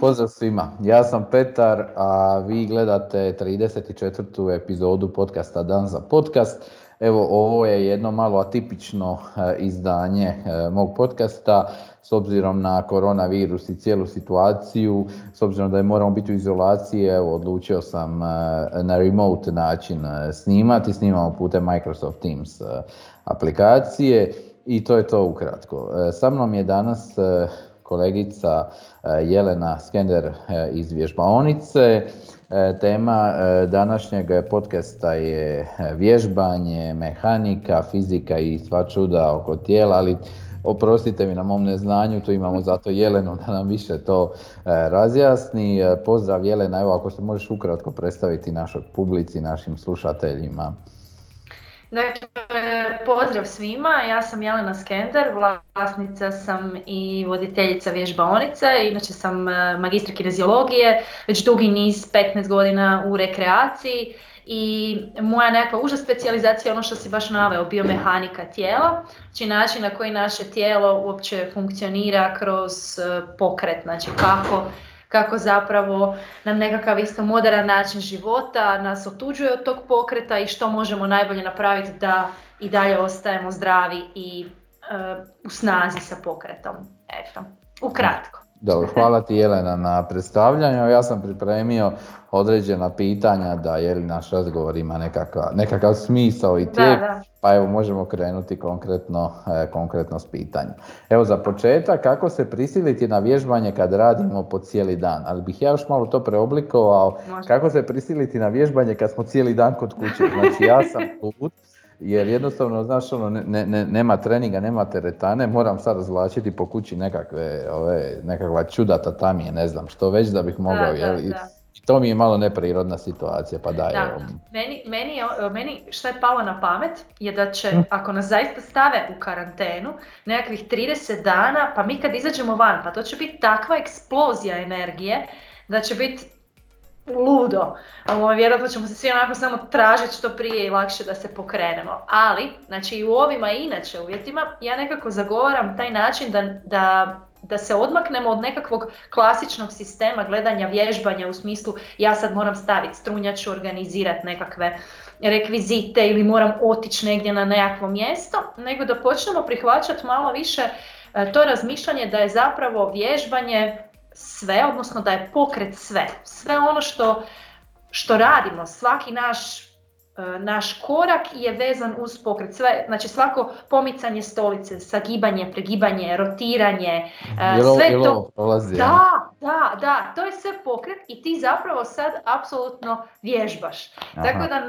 Pozdrav svima, ja sam Petar, a vi gledate 34. epizodu podcasta Dan za podcast. Evo, ovo je jedno malo atipično e, izdanje e, mog podcasta, s obzirom na koronavirus i cijelu situaciju, s obzirom da je moramo biti u izolaciji, evo, odlučio sam e, na remote način snimati, snimamo putem Microsoft Teams aplikacije i to je to ukratko. Sa mnom je danas kolegica Jelena Skender iz vježbaonice, E, tema e, današnjeg podcasta je e, vježbanje, mehanika, fizika i sva čuda oko tijela, ali oprostite mi na mom neznanju, tu imamo zato Jelenu da nam više to razjasni. Pozdrav Jelena, evo ako se možeš ukratko predstaviti našoj publici, našim slušateljima. Dakle, pozdrav svima, ja sam Jelena Skender, vlasnica sam i voditeljica vježbaonice, inače sam e, magistra kineziologije, već dugi niz 15 godina u rekreaciji. I moja nekakva uža specijalizacija je ono što si baš naveo, biomehanika tijela, znači način na koji naše tijelo uopće funkcionira kroz e, pokret, znači kako kako zapravo nam nekakav isto moderan način života nas otuđuje od tog pokreta i što možemo najbolje napraviti da i dalje ostajemo zdravi i uh, u snazi sa pokretom. Eto, ukratko. Dobro, hvala ti Jelena na predstavljanju. Ja sam pripremio određena pitanja da je li naš razgovor ima nekakav, nekakav smisao i tijek, pa evo možemo krenuti konkretno, e, konkretno s pitanjem. Evo za početak, kako se prisiliti na vježbanje kad radimo po cijeli dan? Ali bih ja još malo to preoblikovao, kako se prisiliti na vježbanje kad smo cijeli dan kod kuće? Znači ja sam put, jer jednostavno, znaš, ono, ne, ne, nema treninga, nema teretane, moram sad razvlačiti po kući nekakve, ove, nekakva čuda tatamije, ne znam što već da bih mogao, da, I to mi je malo neprirodna situacija, pa daj. Da. Meni, meni, meni što je palo na pamet je da će, hm. ako nas zaista stave u karantenu, nekakvih 30 dana, pa mi kad izađemo van, pa to će biti takva eksplozija energije, da će biti ludo. Vjerojatno ćemo se svi onako samo tražiti što prije i lakše da se pokrenemo. Ali, znači i u ovima inače uvjetima, ja nekako zagovaram taj način da, da, da se odmaknemo od nekakvog klasičnog sistema gledanja vježbanja u smislu ja sad moram staviti strunjaču, organizirati nekakve rekvizite ili moram otići negdje na nekakvo mjesto, nego da počnemo prihvaćati malo više e, to razmišljanje da je zapravo vježbanje sve, odnosno da je pokret sve. Sve ono što, što radimo, svaki naš, e, naš korak je vezan uz pokret. Sve, znači svako pomicanje stolice, sagibanje, pregibanje, rotiranje, e, sve to. da, da, da, to je sve pokret i ti zapravo sad apsolutno vježbaš. Tako da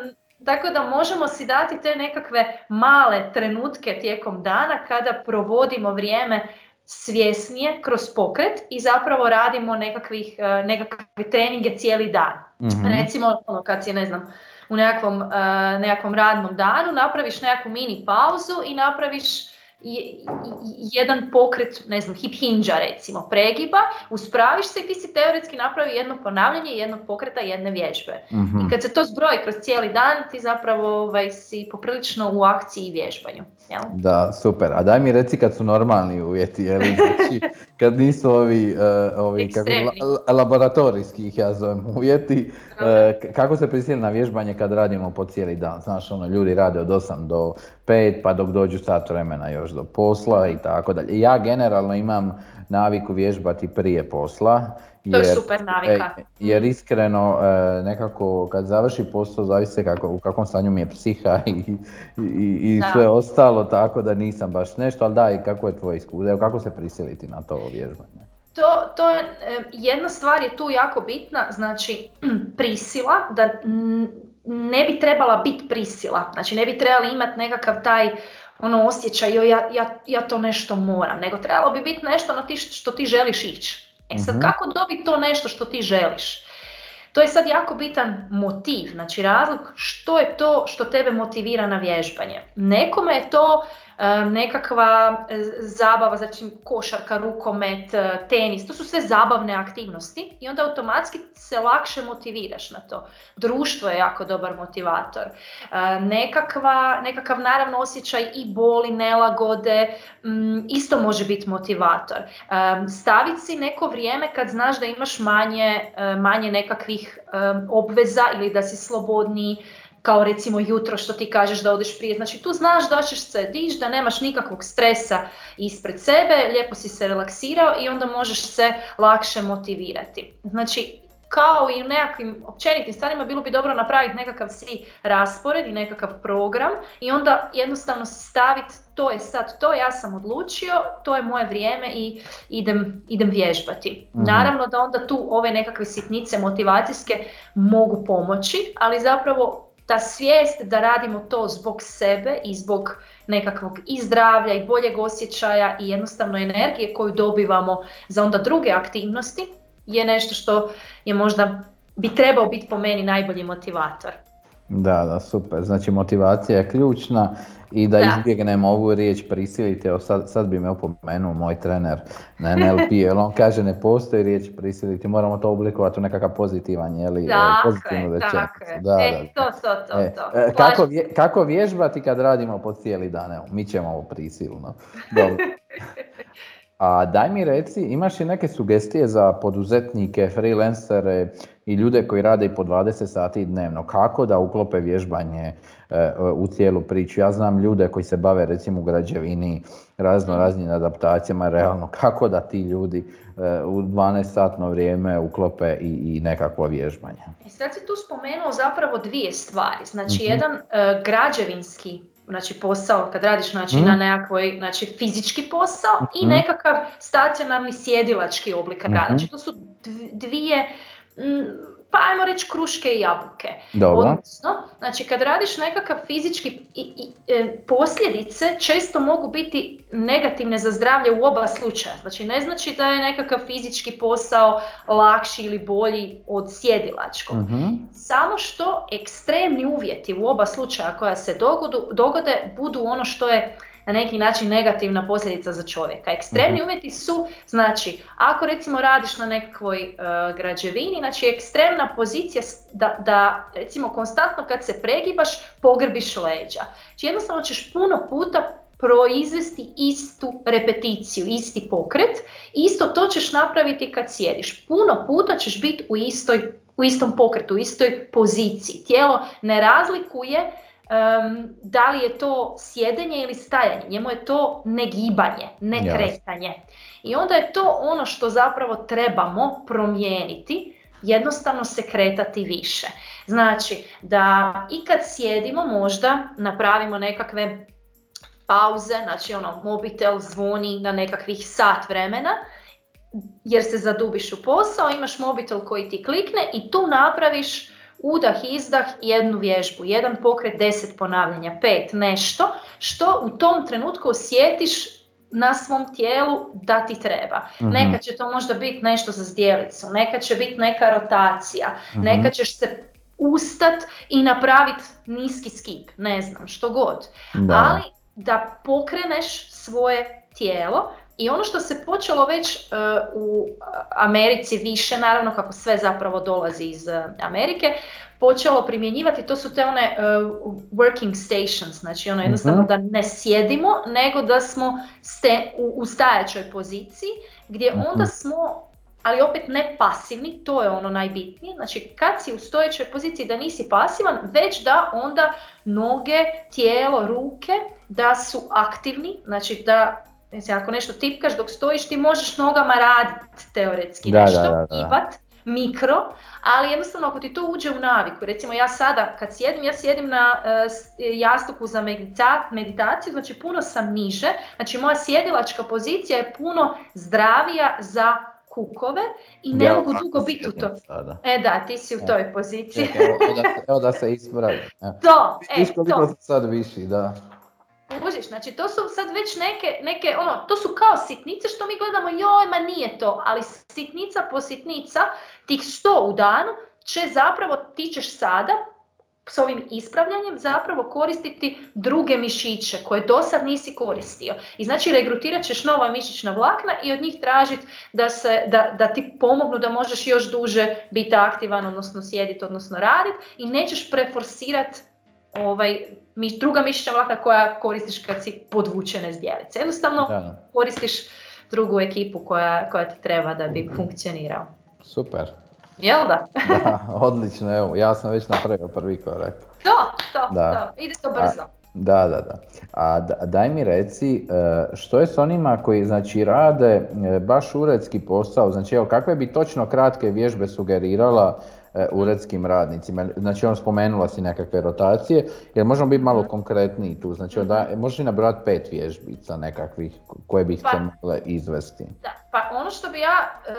tako da možemo si dati te nekakve male trenutke tijekom dana kada provodimo vrijeme svjesnije kroz pokret i zapravo radimo nekakvih, e, nekakve treninge cijeli dan. mm Recimo ono, kad si ne znam u nekakvom, uh, nekakvom radnom danu napraviš nekakvu mini pauzu i napraviš jedan pokret, ne znam, hip hinđa recimo, pregiba, uspraviš se i ti si teoretski napravi jedno ponavljanje jednog pokreta jedne vježbe. Mhm. I kad se to zbroji kroz cijeli dan, ti zapravo ovaj, si poprilično u akciji i vježbanju. Jel? Da, super. A daj mi reci kad su normalni uvjeti, jel? Znači, kad nisu ovi, uh, ovi kako, laboratorijski ih ja zovem uvjeti, uh, kako se prisili na vježbanje kad radimo po cijeli dan? Znaš, ono, ljudi rade od 8 do 5, pa dok dođu sat vremena još do posla i tako dalje. Ja generalno imam naviku vježbati prije posla. Jer, to je super navika. E, jer iskreno e, nekako kad završi posao zavisi kako, u kakvom stanju mi je psiha i, i, i sve ostalo, tako da nisam baš nešto, ali daj, kako je tvoje iskustvo, evo kako se prisiliti na to vježbanje? To, to je, jedna stvar je tu jako bitna, znači prisila, da ne bi trebala biti prisila, znači ne bi trebali imati nekakav taj ono osjećaj, ja, ja, ja to nešto moram, nego trebalo bi biti nešto na ti što ti želiš ići. E sad, mhm. kako dobiti to nešto što ti želiš? To je sad jako bitan motiv, znači razlog što je to što tebe motivira na vježbanje. Nekome je to nekakva e, zabava, znači košarka, rukomet, e, tenis, to su sve zabavne aktivnosti i onda automatski se lakše motiviraš na to. Društvo je jako dobar motivator. Nekakva, nekakav naravno osjećaj i boli, nelagode, isto može biti motivator. Staviti si neko vrijeme kad znaš da imaš manje, manje nekakvih obveza ili da si slobodniji, kao recimo jutro što ti kažeš da odeš prije. Znači tu znaš da ćeš se diš, da nemaš nikakvog stresa ispred sebe, lijepo si se relaksirao i onda možeš se lakše motivirati. Znači kao i u nekakvim općenitim stvarima bilo bi dobro napraviti nekakav si raspored i nekakav program i onda jednostavno staviti to je sad to, ja sam odlučio, to je moje vrijeme i idem, idem vježbati. Mhm. Naravno da onda tu ove nekakve sitnice motivacijske mogu pomoći, ali zapravo ta svijest da radimo to zbog sebe i zbog nekakvog i zdravlja i boljeg osjećaja i jednostavno energije koju dobivamo za onda druge aktivnosti je nešto što je možda bi trebao biti po meni najbolji motivator. Da, da, super. Znači motivacija je ključna i da, da. izbjegnemo ovu riječ prisiliti, evo sad, sad bi me opomenuo moj trener na NLP, jer on kaže ne postoji riječ prisiliti, moramo to oblikovati u nekakav pozitivan, jeli, pozitivnu Tako je, da, e, to, to, to, e, to. E, kako, vje, kako vježbati kad radimo po cijeli dan, evo, mi ćemo ovo prisilno. Dobro. A daj mi reci, imaš li neke sugestije za poduzetnike, freelancere i ljude koji rade i po 20 sati dnevno? Kako da uklope vježbanje e, u cijelu priču? Ja znam ljude koji se bave recimo u građevini, razno raznim adaptacijama, realno kako da ti ljudi e, u 12 satno vrijeme uklope i, i nekakvo vježbanje? I sad si tu spomenuo zapravo dvije stvari. Znači, mhm. jedan e, građevinski znači posao kad radiš znači, mm. na nekakvoj znači, fizički posao mm. i mhm. nekakav stacionarni sjedilački oblik rada. Znači to su dvije pa ajmo reći kruške i jabuke. Dobro. Odnosno, znači kad radiš nekakav fizički i, i e, posljedice često mogu biti negativne za zdravlje u oba slučaja. Znači ne znači da je nekakav fizički posao lakši ili bolji od sjedilačkog. uh Samo što ekstremni uvjeti u oba slučaja koja se dogodu, dogode budu ono što je na neki način negativna posljedica za čovjeka. Ekstremni uh uvjeti su, znači, ako recimo radiš na nekakvoj uh, građevini, znači ekstremna pozicija da, da recimo konstantno kad se pregibaš pogrbiš leđa. Znači jednostavno ćeš puno puta proizvesti istu repeticiju, isti pokret, isto to ćeš napraviti kad sjediš. Puno puta ćeš biti u istoj u istom pokretu, u istoj poziciji. Tijelo ne razlikuje um, da li je to sjedenje ili stajanje, njemu je to negibanje, ne kretanje. I onda je to ono što zapravo trebamo promijeniti, jednostavno se kretati više. Znači da i kad sjedimo možda napravimo nekakve pauze, znači ono mobitel zvoni na nekakvih sat vremena, jer se zadubiš u posao, imaš mobitel koji ti klikne i tu napraviš udah, izdah, jednu vježbu, jedan pokret, deset ponavljanja, pet, nešto što u tom trenutku osjetiš na svom tijelu da ti treba. mm Nekad će to možda biti nešto za zdjelicu, nekad će biti neka rotacija, mm nekad ćeš se ustat i napraviti niski skip, ne znam, što god. Ali da pokreneš svoje tijelo i ono što se počelo već uh, u Americi više, naravno kako sve zapravo dolazi iz uh, Amerike, počelo primjenjivati, to su te one uh, working stations, znači ono jednostavno mhm. da ne sjedimo, nego da smo ste, u, u stajaćoj poziciji, gdje mhm. onda smo ali opet ne pasivni, to je ono najbitnije. Znači kad si u stojećoj poziciji da nisi pasivan, već da onda noge, tijelo, ruke da su aktivni, znači da Mislim, ako nešto tipkaš dok stojiš, ti možeš nogama raditi teoretski da, nešto, da, da, mikro, ali jednostavno ako ti to uđe u naviku, recimo ja sada kad sjedim, ja sjedim na uh, jastuku za meditaciju, znači puno sam niže, znači moja sjedilačka pozicija je puno zdravija za kukove i ne mogu dugo biti u to. E da, ti si u toj poziciji. evo, da, evo da se ispravi. To, e, to. sad viši, da. Kužiš, znači to su sad već neke, neke, ono, to su kao sitnice što mi gledamo, joj, ma nije to, ali sitnica po sitnica, tih sto u danu, će zapravo, ti ćeš sada s ovim ispravljanjem zapravo koristiti druge mišiće koje do sad nisi koristio. I znači regrutirat ćeš nova mišićna vlakna i od njih tražiti da, se, da, da ti pomognu da možeš još duže biti aktivan, odnosno sjediti, odnosno raditi i nećeš preforsirati ovaj, druga mišićna vlakna koja koristiš kad si podvučene zdjelice. Jednostavno koristiš drugu ekipu koja, koja ti treba da bi funkcionirao. Super. Jel da? da, odlično, evo, ja sam već napravio prvi korak. To, to, da. to, ide to brzo. A, da, da, da. A daj mi reci, e, što je s onima koji znači rade e, baš uredski posao, znači evo kakve bi točno kratke vježbe sugerirala uredskim radnicima. Znači on spomenula si nekakve rotacije, jer možemo biti malo konkretniji tu. Znači da, mhm. možeš li nabrati pet vježbica nekakvih koje bih pa, mogle izvesti? Da, pa ono što bi ja e,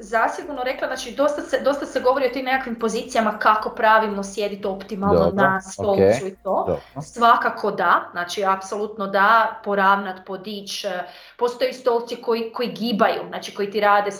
zasigurno rekla, znači dosta se, dosta se govori o tim nekakvim pozicijama kako pravilno sjediti optimalno na stolicu i to. Dobro. Svakako da, znači apsolutno da, poravnat, podić. E, postoje stolci koji, koji gibaju, znači koji ti rade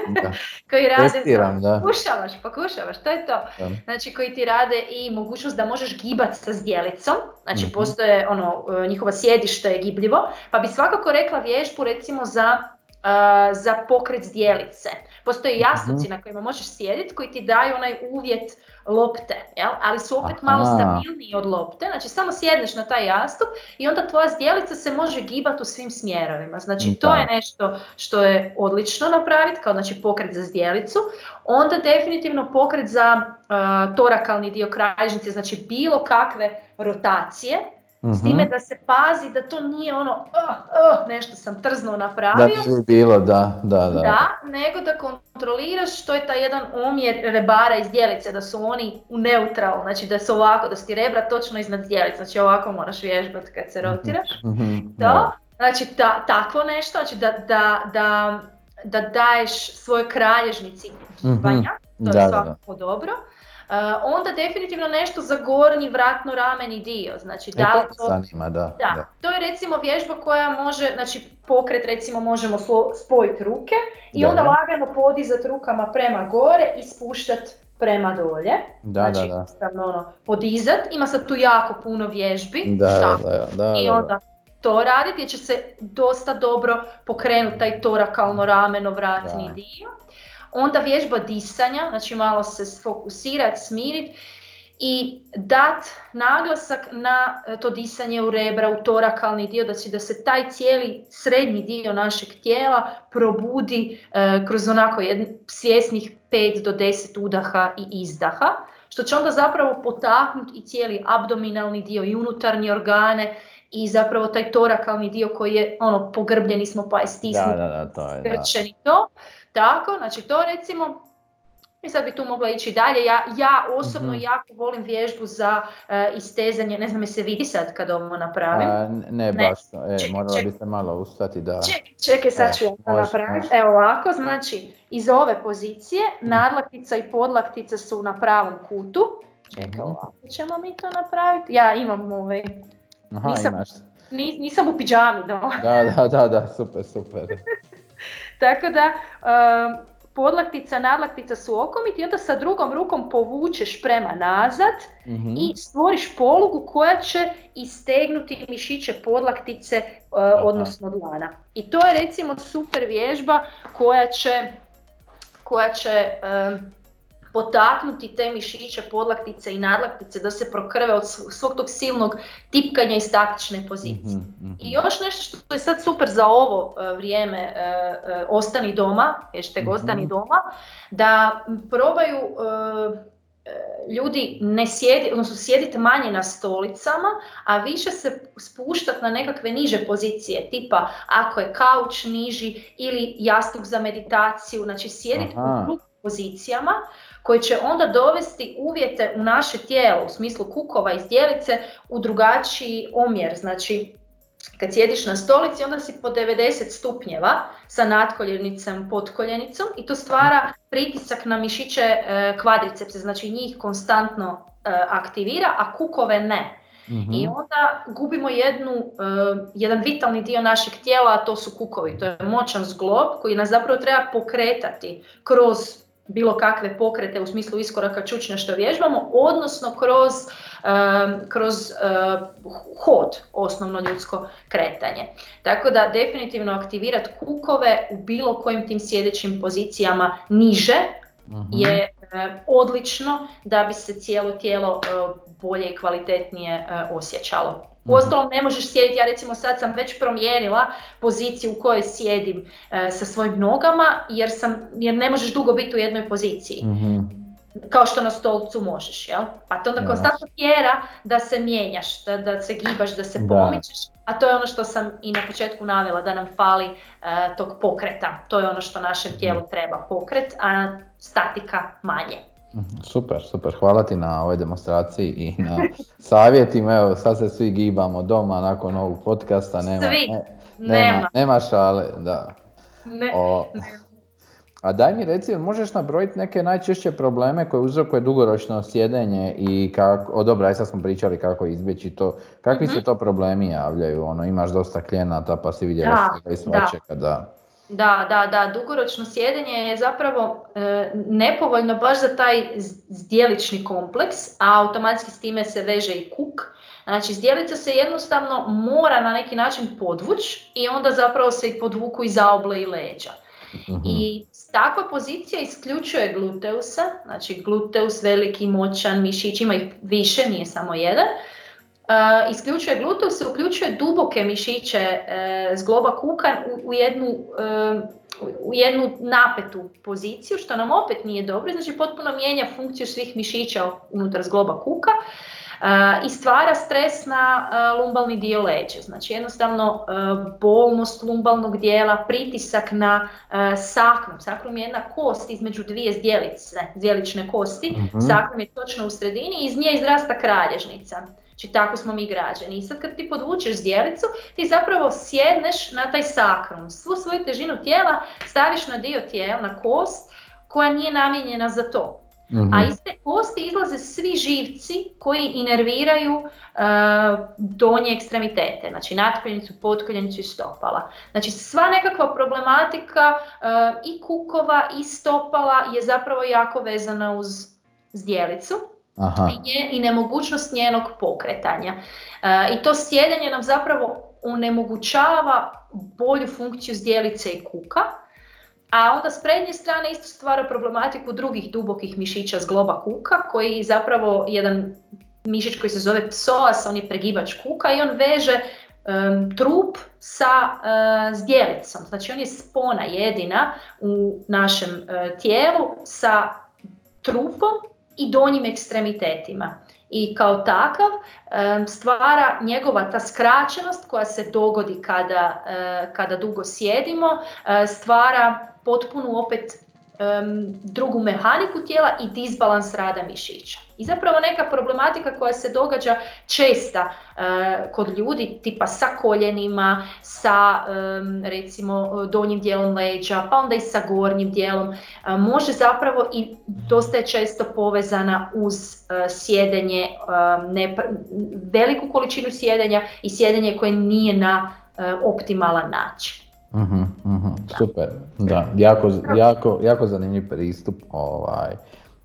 koji rade, Testiram, da. pokušavaš, pokušavaš, to je to. Znači koji ti rade i mogućnost da možeš gibati sa zdjelicom, znači mm postoje ono, e, njihova sjedište je gibljivo, pa bi svakako rekla vježbu recimo za, uh, za pokret zdjelice. Postoje jasnici mm na kojima možeš sjediti koji ti daju onaj uvjet lopte, jel? ali su opet malo stabilniji od lopte, znači samo sjedneš na taj jastup i onda tvoja zdjelica se može gibati u svim smjerovima. Znači to je nešto što je odlično napraviti, kao znači pokret za zdjelicu. Onda definitivno pokret za uh, torakalni dio krajžnice, znači bilo kakve rotacije, s time mhm. da se pazi da to nije ono oh, oh, nešto sam trzno napravio. Da bi bilo, da, da, da. Da, nego da kontroliraš što je taj jedan omjer rebara iz dijelice, da su oni u neutral, znači da su ovako, da su ti rebra točno iznad dijelice, znači ovako moraš vježbati kad se rotiraš. Mm-hmm. To, znači ta, takvo nešto, znači da, da, da, da daješ svojoj kralježnici gibanja, mm-hmm. to je svakako dobro. Onda definitivno nešto za gornji vratno rameni dio. Znači, e, da, to, zanima, da, da, To je recimo vježba koja može, znači pokret recimo možemo spojiti ruke i onda lagano podizati rukama prema gore i spuštati prema dolje. Da, znači, da, da. Ono, podizat, ima sad tu jako puno vježbi. Da, da, da, I onda to raditi jer će se dosta dobro pokrenuti taj torakalno rameno vratni dio. Onda vježba disanja, znači malo se sfokusirati, smiriti i dat naglasak na to disanje u rebra, u torakalni dio, da, da se taj cijeli srednji dio našeg tijela probudi e, kroz onako jedn, svjesnih 5 do 10 udaha i izdaha, što će onda zapravo potaknuti i cijeli abdominalni dio i unutarnje organe i zapravo taj torakalni dio koji je ono pogrbljeni smo pa je stisnuti, da, da, da, to je, da. to. Tako, znači to recimo, i sad bi tu mogla ići dalje, ja, ja osobno mm jako volim vježbu za uh, istezanje, ne znam je se vidi sad kad ovo napravim. A, ne, baš, e, čekaj, morala čekaj. biste malo ustati da... Čekaj, čekaj sad e, ću ja napraviti. Evo ovako, znači iz ove pozicije mm. nadlaktica i podlaktica su na pravom kutu. Čekaj, mm ovako ćemo mi to napraviti. Ja imam ovaj... Aha, nisam, imaš. nisam u pidžami, no. da, da, da, da, super, super. Tako da podlaktica, nadlaktica su okomiti i onda sa drugom rukom povučeš prema nazad mhm. i stvoriš polugu koja će istegnuti mišiće podlaktice uh, odnosno dlana. I to je recimo super vježba koja će, koja će potaknuti te mišiće, podlaktice i nadlaktice da se prokrve od svog tog silnog tipkanja i statične pozicije. Mhm, mhm. I još nešto što je sad super za ovo e, vrijeme e, e, ostani doma, hashtag mm ostani doma, da probaju ljudi ne sjedi, odnosno sjedite manje na stolicama, a više se spuštati na nekakve niže pozicije, tipa ako je kauč niži ili jastuk za meditaciju, znači sjediti u pozicijama koji će onda dovesti uvjete u naše tijelo u smislu kukova i zdjelice u drugačiji omjer. Znači, kad sjediš na stolici onda si po 90 stupnjeva sa natkoljenicom, podkoljenicom i to stvara pritisak na mišiće e, kvadricepse, znači njih konstantno e, aktivira, a kukove ne. I mhm. onda gubimo jednu, e, jedan vitalni dio našeg tijela, a to su kukovi. To je moćan zglob koji nas zapravo treba pokretati kroz bilo kakve pokrete u smislu iskoraka čučnja što vježbamo, odnosno kroz, kroz hod, osnovno ljudsko kretanje. Tako da definitivno aktivirati kukove u bilo kojim tim sjedećim pozicijama niže mhm. je odlično da bi se cijelo tijelo bolje i kvalitetnije osjećalo. Mhm. Uostalom ne možeš sjediti, ja recimo sad sam već promijenila poziciju u kojoj sjedim e, sa svojim nogama jer, sam, jer ne možeš dugo biti u jednoj poziciji. mm Kao što na stolcu možeš, jel? Pa to onda konstantno tjera da se mijenjaš, da, da se gibaš, da se pomičeš, a to je ono što sam i na početku navela, da nam fali e, tog pokreta. To je ono što našem tijelu mhm. treba, pokret, a statika manje. Mhm, super, super. Hvala ti na ovoj demonstraciji i na savjetima. Evo, sad se svi gibamo doma nakon ovog podcasta. Nema, svi. Ne, nema. nema šale, da. Ne. a daj mi reci, možeš nabrojiti neke najčešće probleme koje uzrokuje dugoročno sjedenje i kako, o dobro, aj sad smo pričali kako izbjeći to, kakvi se mhm. to problemi javljaju, ono, imaš dosta klijenata pa si vidjela svega i svačega, da. Da, da, da, dugoročno sjedenje je zapravo e, nepovoljno baš za taj zdjelični kompleks, a automatski s time se veže i kuk. Znači, zdjelica se jednostavno mora na neki način podvuć i onda zapravo se i podvuku i zaoble i leđa. Mhm. I takva pozicija isključuje gluteusa, znači gluteus veliki, moćan, mišić, ima ih više, nije samo jedan, Uh, isključuje gluteus, se uključuje duboke mišiće uh, zgloba kuka u, u jednu uh, u jednu napetu poziciju, što nam opet nije dobro, znači potpuno mijenja funkciju svih mišića unutar zgloba kuka i stvara stres na lumbalni dio leđa. Znači jednostavno bolnost lumbalnog dijela, pritisak na sakrum. Sakrum je jedna kost između dvije zdjelice, zdjelične kosti. mm Sakrum je točno u sredini i iz nje izrasta kralježnica. Znači tako smo mi građani. I sad kad ti podvučeš zdjelicu, ti zapravo sjedneš na taj sakrum. Svu svoju težinu tijela staviš na dio tijela, na kost koja nije namijenjena za to. A mhm. iz te kosti izlaze svi živci koji inerviraju uh, donje ekstremitete, znači natkoljenicu, potkoljenicu i stopala. Znači sva nekakva problematika uh, i kukova i stopala je zapravo jako vezana uz zdjelicu. Aha. I, nemogućnost njenog pokretanja. E, I to sjedenje nam zapravo onemogućava bolju funkciju zdjelice i kuka, a onda s prednje strane isto stvara problematiku drugih dubokih mišića zgloba kuka, koji zapravo jedan mišić koji se zove psoas, on je pregibač kuka i on veže trup sa uh, zdjelicom. Znači on je spona jedina u našem uh, tijelu sa trupom i donjim ekstremitetima. I kao takav stvara njegova ta skraćenost koja se dogodi kada, e, kada dugo sjedimo, e, stvara potpunu opet drugu mehaniku tijela i disbalans rada mišića. I zapravo neka problematika koja se događa česta e, kod ljudi, tipa sa koljenima, sa recimo donjim dijelom leđa, pa onda i sa gornjim dijelom, e, može zapravo i dosta je često povezana uz uh, sjedenje, veliku količinu sjedenja i sjedenje koje nije na optimalan način. Uh-huh, uh-huh, super, da, jako, jako, jako zanimljiv pristup. Ovaj,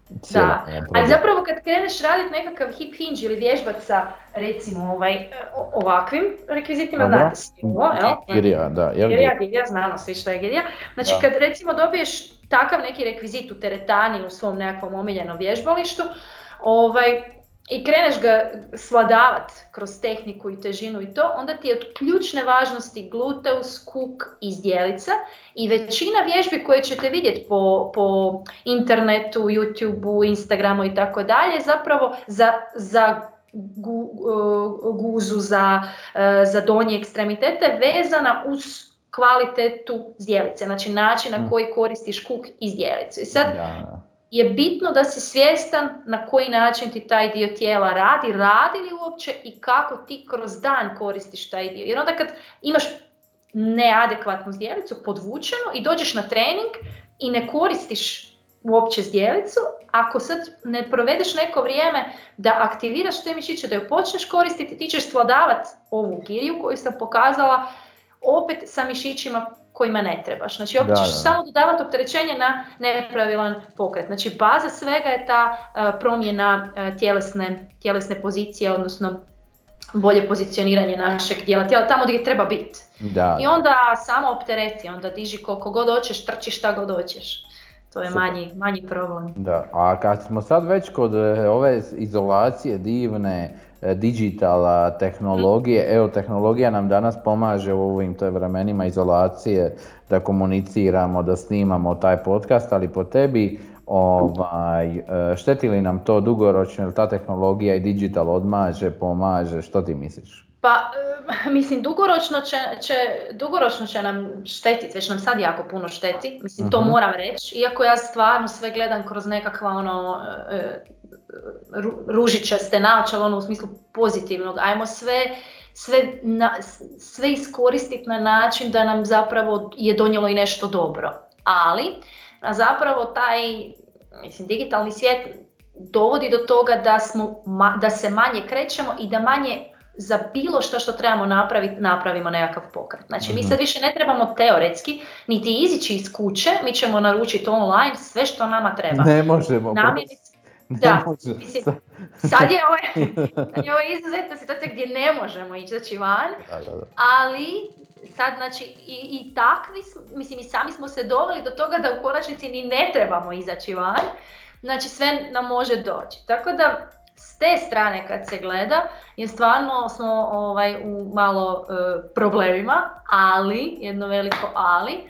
da, ali zapravo kad kreneš raditi nekakav hip hinge ili vježbat sa recimo ovaj, ovakvim rekvizitima, Dobro. znate svi ovo, jel? Girija, da. Jel girija, girija, znamo svi što je girija. Znači da. kad recimo dobiješ takav neki rekvizit u teretani u svom nekakvom omiljenom vježbalištu, ovaj, i kreneš ga svladavat kroz tehniku i težinu i to, onda ti je od ključne važnosti gluteus, kuk i zdjelica i većina vježbi koje ćete vidjeti po, po internetu, YouTubeu, Instagramu i tako dalje, zapravo za, za gu, guzu, za, za donje ekstremitete vezana uz kvalitetu zdjelice, znači način na mm. koji koristiš kuk i zdjelicu. I sad, je bitno da si svjestan na koji način ti taj dio tijela radi, radi li uopće i kako ti kroz dan koristiš taj dio. Jer onda kad imaš neadekvatnu zdjelicu podvučenu i dođeš na trening i ne koristiš uopće zdjelicu, ako sad ne provedeš neko vrijeme da aktiviraš te mišiće, da ju počneš koristiti, ti ćeš svladavati ovu giriju koju sam pokazala opet sa mišićima kojima ne trebaš. Znači opet ćeš samo dodavati opterećenje na nepravilan pokret. Znači baza svega je ta uh, promjena uh, tjelesne, tjelesne pozicije, odnosno bolje pozicioniranje našeg dijela tijela tamo gdje treba biti. Da. I onda samo optereti, onda diži koliko god hoćeš, trči šta god hoćeš. To je manji, manji problem. Da, a kad smo sad već kod e, ove izolacije divne, e, digitala, tehnologije, mm. evo tehnologija nam danas pomaže u ovim vremenima izolacije da komuniciramo, da snimamo taj podcast, ali po tebi ovaj, e, šteti li nam to dugoročno, ili ta tehnologija i digital odmaže, pomaže, što ti misliš? Pa, mislim, dugoročno će, će, dugoročno će nam štetiti, već nam sad jako puno šteti, mislim, to mhm. moram reći, iako ja stvarno sve gledam kroz nekakva ono, e, ružičaste naočale, ono u smislu pozitivnog, ajmo sve, sve, na, sve iskoristiti na način da nam zapravo je donijelo i nešto dobro. Ali, a zapravo taj, mislim, digitalni svijet dovodi do toga da, smo, da se manje krećemo i da manje za bilo što što trebamo napraviti, napravimo nekakav pokret. Znači mi mhm. sad više ne trebamo teoretski, niti izići iz kuće, mi ćemo naručiti online sve što nama treba. Ne možemo. Da, mislim, sad je ovo, sad je ovo izuzetna situacija gdje ne možemo ići van, ali sad znači i, i takvi, mislim i sami smo se doveli do toga da u konačnici ni ne trebamo izaći van, znači sve nam može doći. Tako da s te strane kad se gleda je stvarno smo ovaj, u malo e, problemima, ali, jedno veliko ali,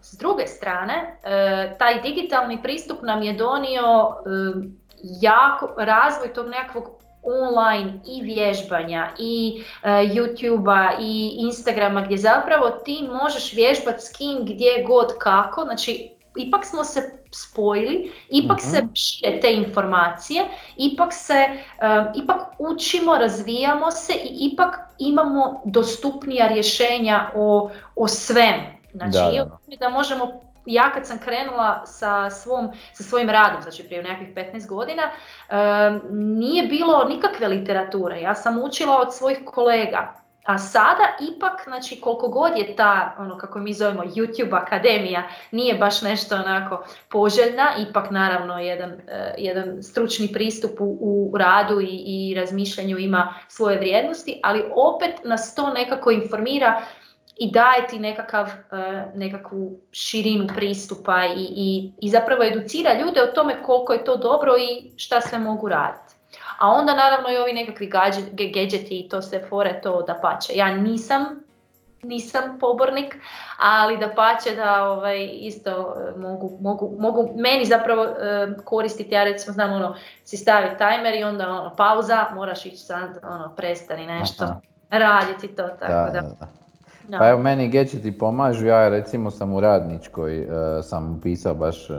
s druge strane, e, taj digitalni pristup nam je donio e, jako razvoj tog nekakvog online i vježbanja i uh, YouTube-a i Instagrama gdje zapravo ti možeš vježbati s kim gdje god kako, znači ipak smo se spojili, ipak se mhm. šire te informacije, ipak se, ipak učimo, razvijamo se i ipak imamo dostupnija rješenja o, o svemu. Znači, da, da. da možemo ja kad sam krenula sa, svom, sa svojim radom, znači prije nekakvih 15 godina, nije bilo nikakve literature. Ja sam učila od svojih kolega. A sada ipak, znači koliko god je ta, ono kako mi zovemo YouTube akademija, nije baš nešto onako poželjna, ipak naravno jedan, uh, jedan stručni pristup u, u radu i, i razmišljanju ima svoje vrijednosti, ali opet nas to nekako informira i daje ti nekakav, uh, nekakvu širinu pristupa i, i, i zapravo educira ljude o tome koliko je to dobro i šta sve mogu raditi. A onda naravno i ovi nekakvi gadgeti i to sve fore, to da pače. Ja nisam nisam pobornik, ali da pače da ovaj, isto e, mogu, mogu, mogu meni zapravo e, koristiti, ja recimo znam ono, si stavi timer i onda ono, pauza, moraš ići sad, ono, prestani nešto Aha. raditi to, tako da. da. da. Pa evo meni gadgeti pomažu, ja recimo sam u radničkoj, uh, sam pisao baš uh,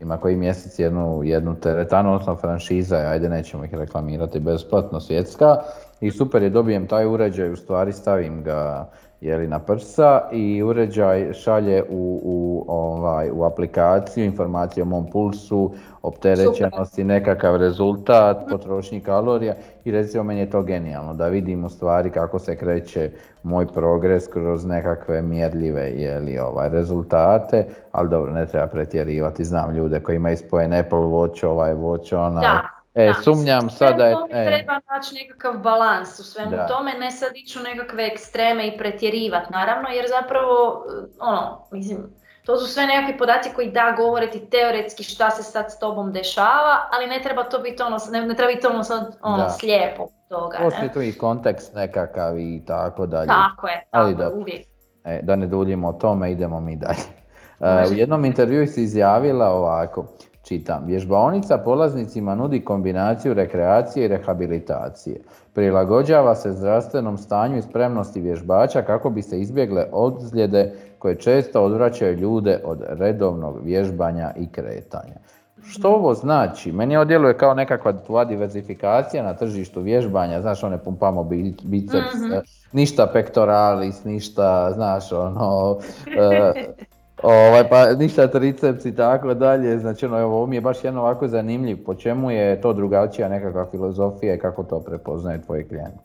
ima koji mjesec jednu, jednu teretanu, odnosno franšiza, ajde nećemo ih reklamirati besplatno svjetska. I super je dobijem taj uređaj, u stvari stavim ga jeli, na prsa i uređaj šalje u, u, ovaj, u aplikaciju informacije o mom pulsu, opterećenosti, nekakav rezultat, potrošnji kalorija i recimo meni je to genijalno da vidim u stvari kako se kreće moj progres kroz nekakve mjerljive jeli, ovaj, rezultate, ali dobro, ne treba pretjerivati, znam ljude koji imaju spojen Apple Watch, ovaj Watch, onaj, E, da, sumnjam sada je... E. Treba naći nekakav balans u svemu tome, ne sad ići u nekakve ekstreme i pretjerivati, naravno, jer zapravo, ono, mislim, to su sve nekakvi podaci koji da govore ti teoretski šta se sad s tobom dešava, ali ne treba to biti ono, ne, ne treba biti ono sad ono slijepo toga. Postoji tu i kontekst nekakav i tako dalje. Tako je, tako ali da, uvijek. E, da ne duljimo o tome, idemo mi dalje. Uh, u jednom intervju si izjavila ovako, Čitam, vježbaonica polaznicima nudi kombinaciju rekreacije i rehabilitacije. Prilagođava se zdravstvenom stanju i spremnosti vježbača kako bi se izbjegle ozljede koje često odvraćaju ljude od redovnog vježbanja i kretanja. Što ovo znači? Meni ovo djeluje kao nekakva tvoja diversifikacija na tržištu vježbanja, znaš, one pumpamo biceps, mm ništa pectoralis, ništa, znaš, ono, e, Ovaj, pa ništa triceps i tako dalje, znači ono, ovo mi je baš jedno ovako zanimljiv, po čemu je to drugačija nekakva filozofija i kako to prepoznaje tvoji klijenti?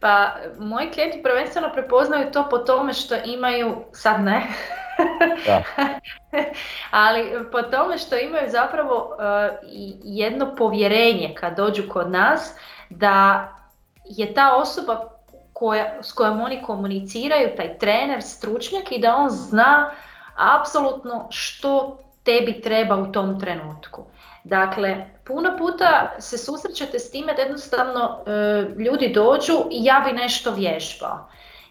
Pa moji klijenti prvenstveno prepoznaju to po tome što imaju, sad ne, ali po tome što imaju zapravo uh, jedno povjerenje kad dođu kod nas da je ta osoba koja, s kojom oni komuniciraju, taj trener, stručnjak i da on zna apsolutno što tebi treba u tom trenutku. Dakle, puno puta se susrećete s time da jednostavno e, ljudi dođu i ja bi nešto vježbao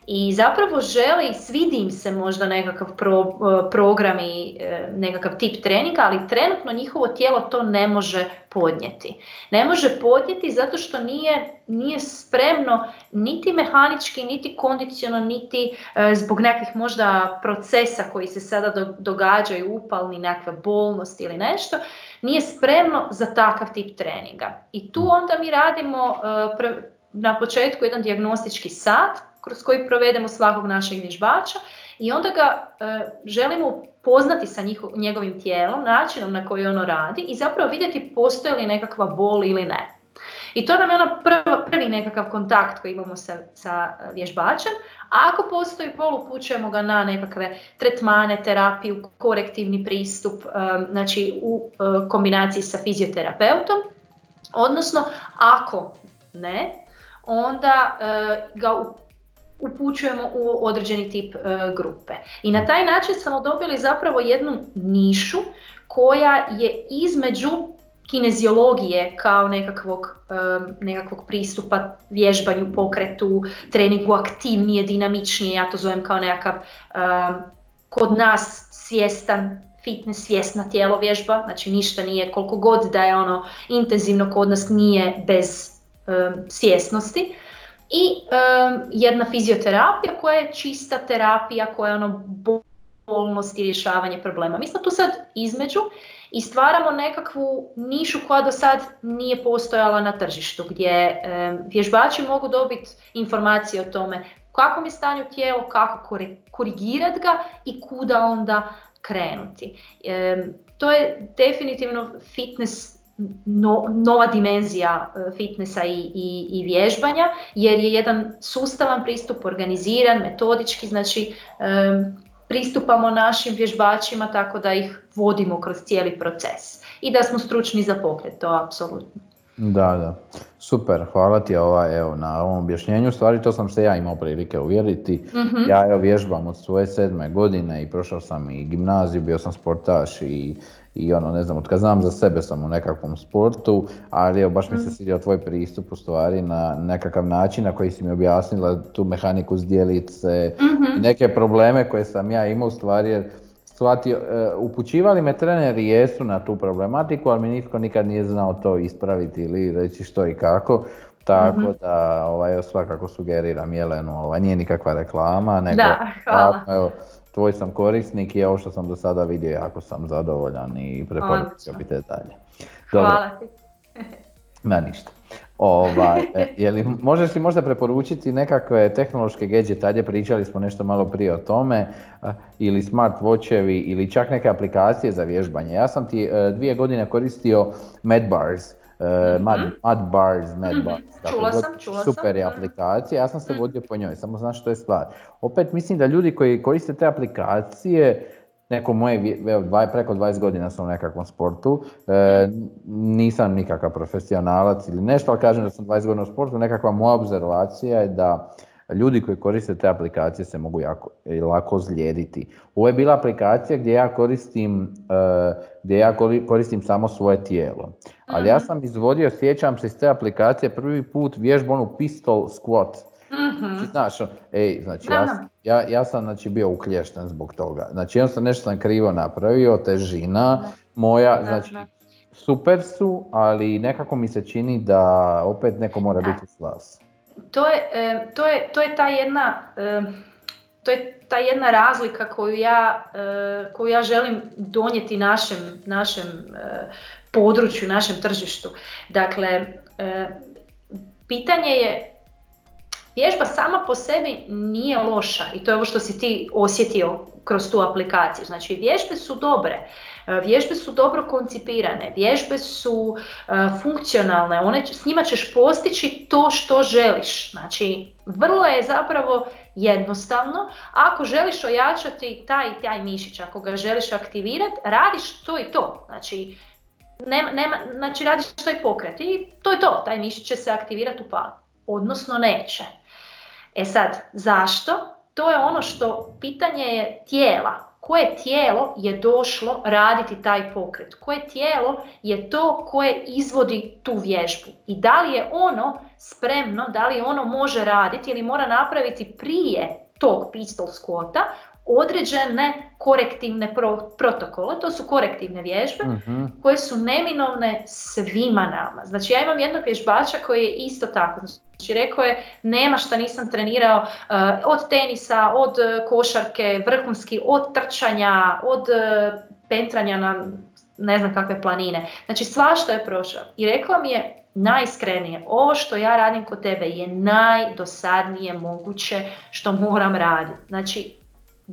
i zapravo želi, svidi im se možda nekakav pro, e, program i e, nekakav tip treninga, ali trenutno njihovo tijelo to ne može podnijeti. Ne može podnijeti zato što nije, nije spremno niti mehanički, niti kondicionalno, niti e, zbog nekih možda procesa koji se sada događaju, upalni, nekakve bolnosti ili nešto, nije spremno za takav tip treninga. I tu onda mi radimo na početku jedan dijagnostički sat kroz koji provedemo svakog našeg vježbača i onda ga e, želimo poznati sa njegovim tijelom, načinom na koji ono radi i zapravo vidjeti postoji li nekakva bol ili ne. I to nam je ono prvi nekakav kontakt koji imamo sa, sa vježbačem, a ako postoji bol upućujemo ga na nekakve tretmane, terapiju, korektivni pristup, e, znači u e, kombinaciji sa fizioterapeutom, odnosno ako ne, onda ga upućujemo u određeni tip e, grupe. I na taj način smo dobili zapravo jednu nišu koja je između kineziologije kao nekakvog, e, nekakvog pristupa vježbanju, pokretu, treningu aktivnije, dinamičnije, ja to zovem kao nekakav e, kod nas svjestan fitness, svjesna tijelo vježba, znači ništa nije, koliko god da je ono intenzivno kod nas nije bez svjesnosti i jedna fizioterapija koja je čista terapija, koja je ono bolnost i rješavanje problema. Mi smo tu sad između i stvaramo nekakvu nišu koja do sad nije postojala na tržištu, gdje vježbači mogu dobiti informacije o tome kako mi stanje u tijelu, kako korigirati ga i kuda onda krenuti. to je definitivno fitness no, nova dimenzija e, fitnessa i, i, i vježbanja jer je jedan sustavan pristup, organiziran, metodički, znači pristupamo našim vježbačima tako da ih vodimo kroz cijeli proces i da smo stručni za pokret, to apsolutno. Da, da. Super, hvala ti ovaj, evo, na ovom objašnjenju. Stvari to sam se ja imao prilike uvjeriti. mm Ja evo, vježbam od svoje sedme godine i prošao sam i gimnaziju, bio sam sportaš i i ono, ne znam, od kad znam za sebe sam u nekakvom sportu, ali evo, baš mi se mhm. svidio tvoj pristup u stvari na nekakav način na koji si mi objasnila tu mehaniku zdjelice i mhm. neke probleme koje sam ja imao u stvari jer shvatio, e, upućivali me treneri jesu na tu problematiku, ali mi nitko nikad nije znao to ispraviti ili reći što i kako. Tako mm da ovaj, svakako sugeriram Jelenu, ovaj, nije nikakva reklama, nego da, hvala. Evo, tvoj sam korisnik i ovo što sam do sada vidio jako sam zadovoljan i preporučio bi te dalje. Hvala ti. Ma ništa. Ovaj, e, je li, možeš li možda preporučiti nekakve tehnološke gadgete, ajde pričali smo nešto malo prije o tome, ili smart watchevi ili čak neke aplikacije za vježbanje. Ja sam ti e, dvije godine koristio MedBars, Uh, Mad, Mad Bars, Mad mhm. Bars. Čula sam, čula super je aplikacija, ja sam se mhm. vodio po njoj, samo znaš što je stvar. Opet mislim da ljudi koji koriste te aplikacije, neko moje, preko 20 godina sam u nekakvom sportu, e, nisam nikakav profesionalac ili nešto, ali kažem da sam 20 godina u sportu, nekakva moja observacija je da ljudi koji koriste te aplikacije se mogu jako, lako zlijediti. Ovo je bila aplikacija gdje ja koristim, e, gdje ja koristim samo svoje tijelo. Ali ja mhm. sam izvodio, sjećam se iz te aplikacije prvi put vježbu onu pistol squat. Mm Znači, znaš, ej, znači ja, ja, ja, sam znači, bio uklješten zbog toga. Znači jednostavno nešto sam krivo napravio, težina moja, znači super su, ali nekako mi se čini da opet neko mora biti s vas. To je, to je, to je ta jedna... To je ta jedna razlika koju ja, koju ja želim donijeti našem, našem području, našem tržištu. Dakle, pitanje je, vježba sama po sebi nije loša i to je ovo što si ti osjetio kroz tu aplikaciju. Znači, vježbe su dobre. Vježbe su dobro koncipirane, vježbe su funkcionalne, one, s njima ćeš postići to što želiš. Znači, vrlo je zapravo jednostavno. Ako želiš ojačati taj i taj mišić, ako ga želiš aktivirati, radiš to i to. Znači, nema, nema, znači radiš taj pokret i to je to, taj mišić će se aktivirati u palu. Odnosno neće. E sad, zašto? To je ono što pitanje je tijela. Koje tijelo je došlo raditi taj pokret? Koje tijelo je to koje izvodi tu vježbu? I da li je ono spremno, da li ono može raditi ili mora napraviti prije tog pistol squata određene korektivne protokole, to su korektivne vježbe mhm. koje su neminovne svima nama. Znači ja imam jednog vježbača koji je isto tako, znači rekao je nema šta nisam trenirao uh, od tenisa, od uh, košarke, vrhunski, od trčanja, od uh, pentranja na ne znam kakve planine. Znači svašta je prošao i rekao mi je najiskrenije, ovo što ja radim kod tebe je najdosadnije moguće što moram raditi. Znači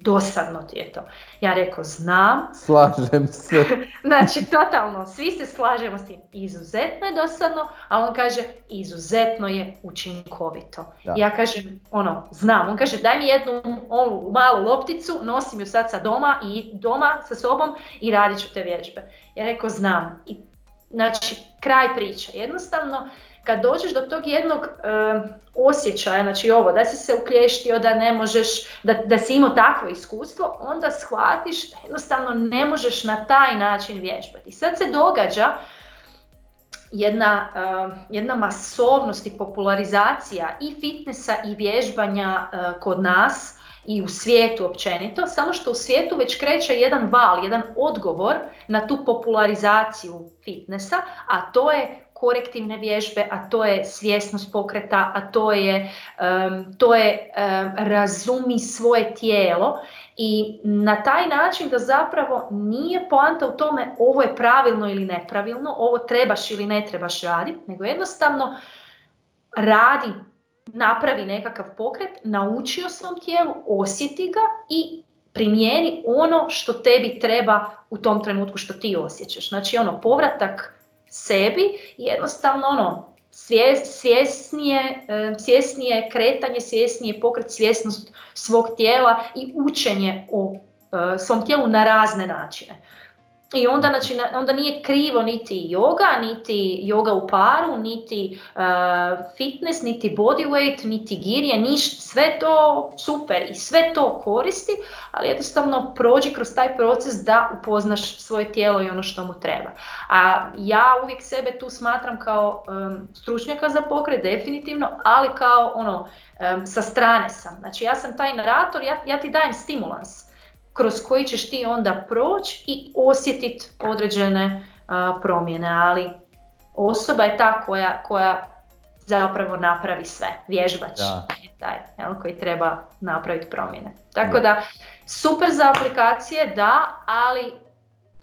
dosadno ti je to. Ja rekao, znam. Slažem se. znači, totalno, svi se slažemo s tim. Izuzetno je dosadno, a on kaže, izuzetno je učinkovito. Ja kažem, ono, znam. On kaže, daj mi jednu onu malu lopticu, nosim ju sad sa doma i doma sa sobom i radit ću te vježbe. Ja rekao, znam. I, znači, kraj priče. Jednostavno, kad dođeš do tog jednog e, osjećaja, znači ovo, da si se uklještio, da ne možeš, da, da si imao takvo iskustvo, onda shvatiš da jednostavno ne možeš na taj način vježbati. Sad se događa jedna, e, jedna masovnost i popularizacija i fitnessa i vježbanja e, kod nas i u svijetu općenito, samo što u svijetu već kreće jedan val, jedan odgovor na tu popularizaciju fitnessa, a to je korektivne vježbe, a to je svjesnost pokreta, a to je, to je razumi svoje tijelo i na taj način da zapravo nije poanta u tome ovo je pravilno ili nepravilno, ovo trebaš ili ne trebaš raditi, nego jednostavno radi, napravi nekakav pokret, nauči o svom tijelu, osjeti ga i primijeni ono što tebi treba u tom trenutku što ti osjećaš. Znači ono povratak sebi i jednostavno ono, svjesnije, svjesnije kretanje, svjesnije pokret, svjesnost svog tijela i učenje o e, svom tijelu na razne načine. I onda, znači, onda nije krivo niti yoga, niti yoga u paru, niti uh, fitness, niti bodyweight, niti girije, niš, sve to super i sve to koristi, ali jednostavno prođi kroz taj proces da upoznaš svoje tijelo i ono što mu treba. A ja uvijek sebe tu smatram kao um, stručnjaka za pokret, definitivno, ali kao ono, um, sa strane sam. Znači ja sam taj narator, ja, ja ti dajem stimulans kroz koji ćeš ti onda proći i osjetiti određene promjene, ali osoba je ta koja, koja zapravo napravi sve, vježbač je taj jel, koji treba napraviti promjene. Tako da, super za aplikacije, da, ali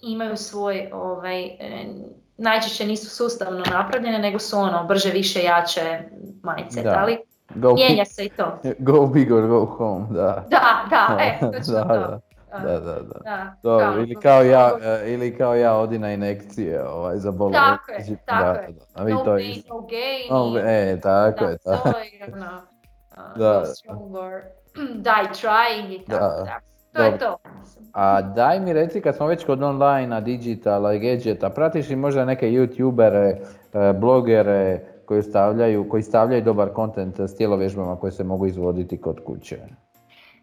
imaju svoj, ovaj, e, najčešće nisu sustavno napravljene, nego su ono brže, više, jače majice, ali mijenja se i to. Go big or go home, da. Da, da, e, točno to. Da, da, da. da ili, kao ja, e, ili kao ja odi na inekcije ovaj, za bolo. Tako je, tako da, je. Da, no to pain, no gain. Oh, e, tako da, je. Tako. To je ono, uh, da. No stronger, die trying i tako da. To je to. A daj mi reci kad smo već kod online, digitala i gadgeta, pratiš li možda neke youtubere, e, blogere koji stavljaju, koji stavljaju dobar kontent s tijelovježbama koje se mogu izvoditi kod kuće?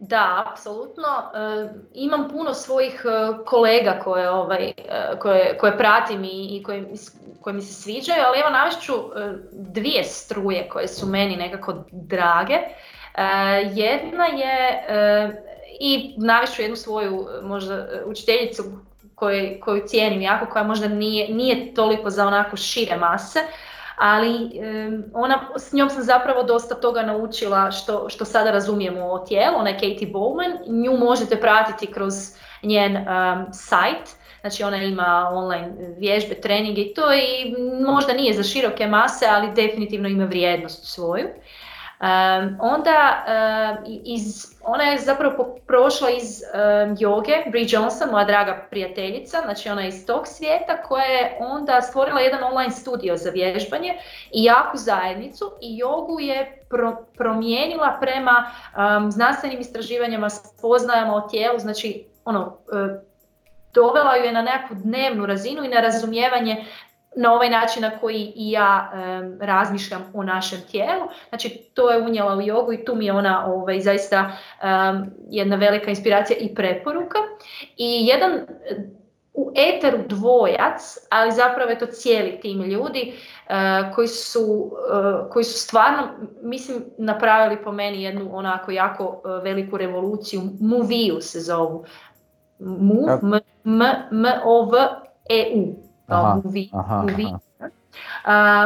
Da, apsolutno. E, imam puno svojih e, kolega koje, ovaj, e, koje, koje pratim i, i koje, koje mi se sviđaju, ali evo navešću dvije struje koje su meni nekako drage. Jedna je, i navešću jednu svoju možda učiteljicu koju, koju cijenim jako, koja možda nije, nije toliko za onako šire mase, ali ona, s njom sam zapravo dosta toga naučila što, što sada razumijemo o tijelu, ona je Katie Bowman, nju možete pratiti kroz njen um, sajt, znači ona ima online vježbe, treninge i to i možda nije za široke mase, ali definitivno ima vrijednost svoju. Onda iz, ona je zapravo prošla iz joge, Brie Johnson, moja draga prijateljica, znači ona je iz tog svijeta koja je onda stvorila jedan online studio za vježbanje i jaku zajednicu i jogu je promijenila prema znanstvenim istraživanjima, spoznajama o tijelu, znači ono, dovela ju je na nekakvu dnevnu razinu i na razumijevanje na ovaj način na koji i ja razmišljam o našem tijelu. Znači to je unijela u jogu i tu mi je ona ovaj, zaista jedna velika inspiracija i preporuka. I jedan u eteru dvojac, ali zapravo je to cijeli tim ljudi koji, su, koji su stvarno, mislim, napravili po meni jednu onako jako veliku revoluciju. Moviju se zovu. Move, M, M, O, V, E, U. Aha, aha,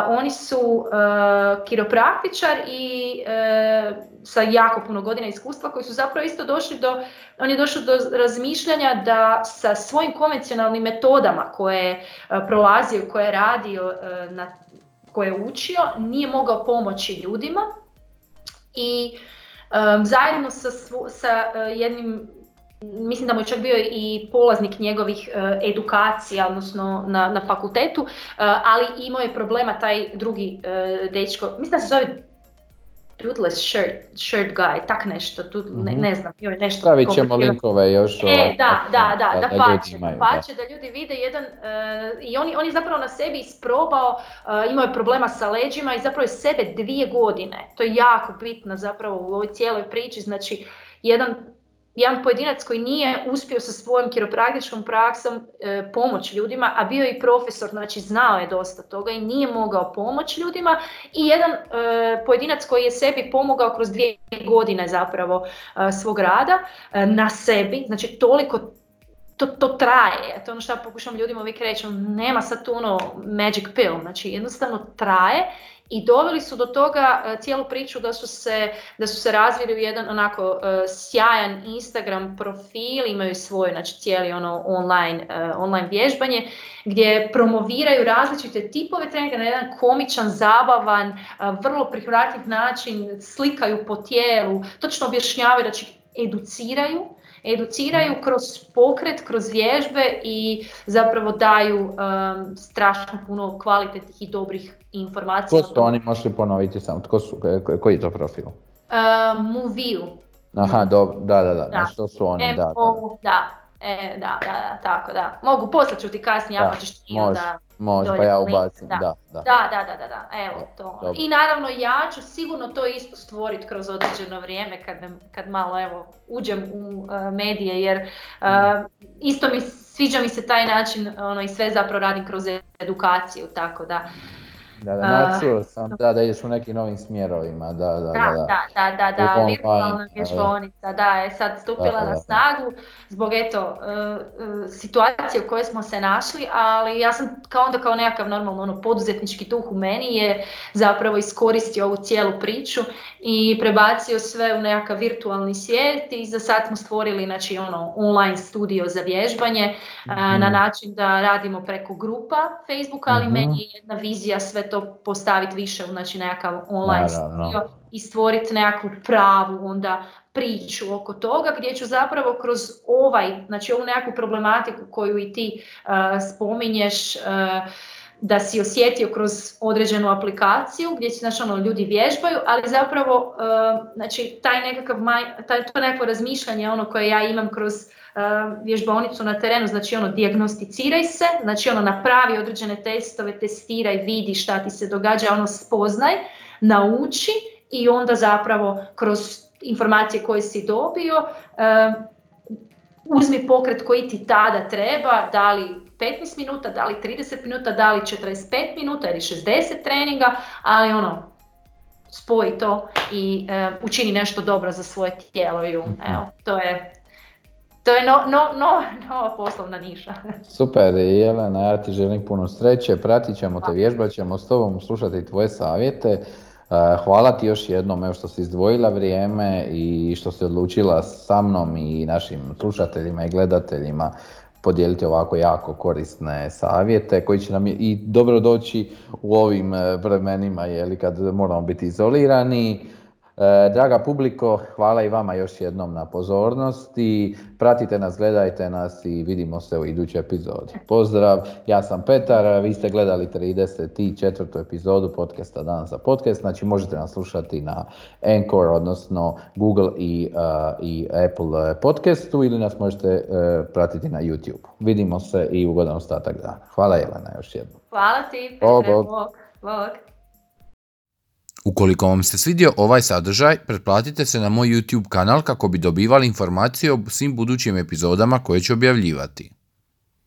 oni su uh, kiropraktičar i uh, sa jako puno godina iskustva koji su zapravo isto došli do, on je došao do razmišljanja da sa svojim konvencionalnim metodama koje je uh, prolazio, koje je radio, na, koje je učio, nije mogao pomoći ljudima i um, zajedno sa, sa jednim mislim da mu je čak bio i polaznik njegovih e, edukacija, odnosno na, na fakultetu, e, ali imao je problema taj drugi e, dečko, mislim da se zove Toothless shirt, shirt guy, tak nešto, tu, ne, mhm. ne znam, je nešto. Stavit ćemo linkove još. E, ovaj, da, da, da, da, da, pače, da, pače, da ljudi vide jedan, uh, i on, on je zapravo na sebi isprobao, uh, imao je problema sa leđima i zapravo je sebe dvije godine, to je jako bitno zapravo u ovoj cijeloj priči, znači jedan jedan pojedinac koji nije uspio sa svojom kiropraktičkom praksom e, pomoći ljudima, a bio je i profesor, znači znao je dosta toga i nije mogao pomoći ljudima i jedan e, pojedinac koji je sebi pomogao kroz dvije godine zapravo e, svog rada e, na sebi, znači toliko to, to traje, to je ono što ja pokušam ljudima uvijek reći, ono, nema sad tu ono magic pill, znači jednostavno traje i doveli su do toga e, cijelu priču da su se, da su se razvili u jedan onako e, sjajan Instagram profil, imaju svoj znači cijeli ono online, e, online vježbanje gdje promoviraju različite tipove treninga na jedan komičan, zabavan, vrlo prihvatljiv način, slikaju po tijelu, točno objašnjavaju, znači educiraju educiraju kroz pokret, kroz vježbe i zapravo daju um, strašno puno kvalitetnih i dobrih informacija. Ko su oni, možeš li ponoviti samo, tko su, koji je to profil? Uh, Moviju. Aha, dobro, da, da, da, da. što su oni, da, da. da. E, da, da, da, tako da. Mogu, poslat ću ti kasnije, ako ćeš ti onda Može, pa ja ubacim, da. Da, da, da, da, da, da. evo to. I naravno ja ću sigurno to isto stvoriti kroz određeno vrijeme kad, kad malo evo uđem u uh, medije jer uh, isto mi sviđa mi se taj način ono, i sve zapravo radim kroz edukaciju, tako da da, da, čuo sam, da, da ideš u nekim novim smjerovima, da, da, da. Da, da, da, da, da virtualna vježbonica, da, je sad stupila na snagu zbog eto uh, situacije u kojoj smo se našli, ali ja sam kao onda kao nekakav normalno ono, poduzetnički duh u meni je zapravo iskoristio ovu cijelu priču i prebacio sve u nekakav virtualni svijet i za sad smo stvorili znači, ono, online studio za vježbanje mm-hmm. na način da radimo preko grupa Facebooka, ali mm-hmm. meni je jedna vizija sve to postaviti više u znači, nekakav online studio i stvoriti nekakvu pravu onda priču oko toga gdje ću zapravo kroz ovaj, znači ovu nekakvu problematiku koju i ti uh, spominješ uh, da si osjetio kroz određenu aplikaciju gdje će znači, ono, ljudi vježbaju, ali zapravo uh, znači, taj nekakav, taj, to nekako razmišljanje ono koje ja imam kroz vježbonicu na terenu, znači ono dijagnosticiraj se, znači ono napravi određene testove, testiraj, vidi šta ti se događa, ono spoznaj, nauči i onda zapravo kroz informacije koje si dobio uzmi pokret koji ti tada treba, da li 15 minuta, da li 30 minuta, da li 45 minuta ili 60 treninga, ali ono, spoji to i učini nešto dobro za svoje tijelo. Evo, to je to je no, no, no, nova poslovna niša. Super, Jelena, ja ti želim puno sreće, pratit ćemo te, vježbat ćemo s tobom, slušati tvoje savjete. E, hvala ti još jednom evo što si izdvojila vrijeme i što si odlučila sa mnom i našim slušateljima i gledateljima podijeliti ovako jako korisne savjete koji će nam i dobro doći u ovim e, vremenima jeli, kad moramo biti izolirani. E, draga publiko, hvala i vama još jednom na pozornosti. Pratite nas, gledajte nas i vidimo se u idućoj epizodi. Pozdrav, ja sam Petar, vi ste gledali 34. epizodu podcasta Dan za podcast, znači možete nas slušati na Anchor, odnosno Google i, i Apple podcastu ili nas možete e, pratiti na YouTube. Vidimo se i ugodan ostatak dana. Hvala Jelena još jednom. Hvala ti, Petre, bog, bog. Ukoliko vam se svidio ovaj sadržaj, pretplatite se na moj YouTube kanal kako bi dobivali informacije o svim budućim epizodama koje ću objavljivati.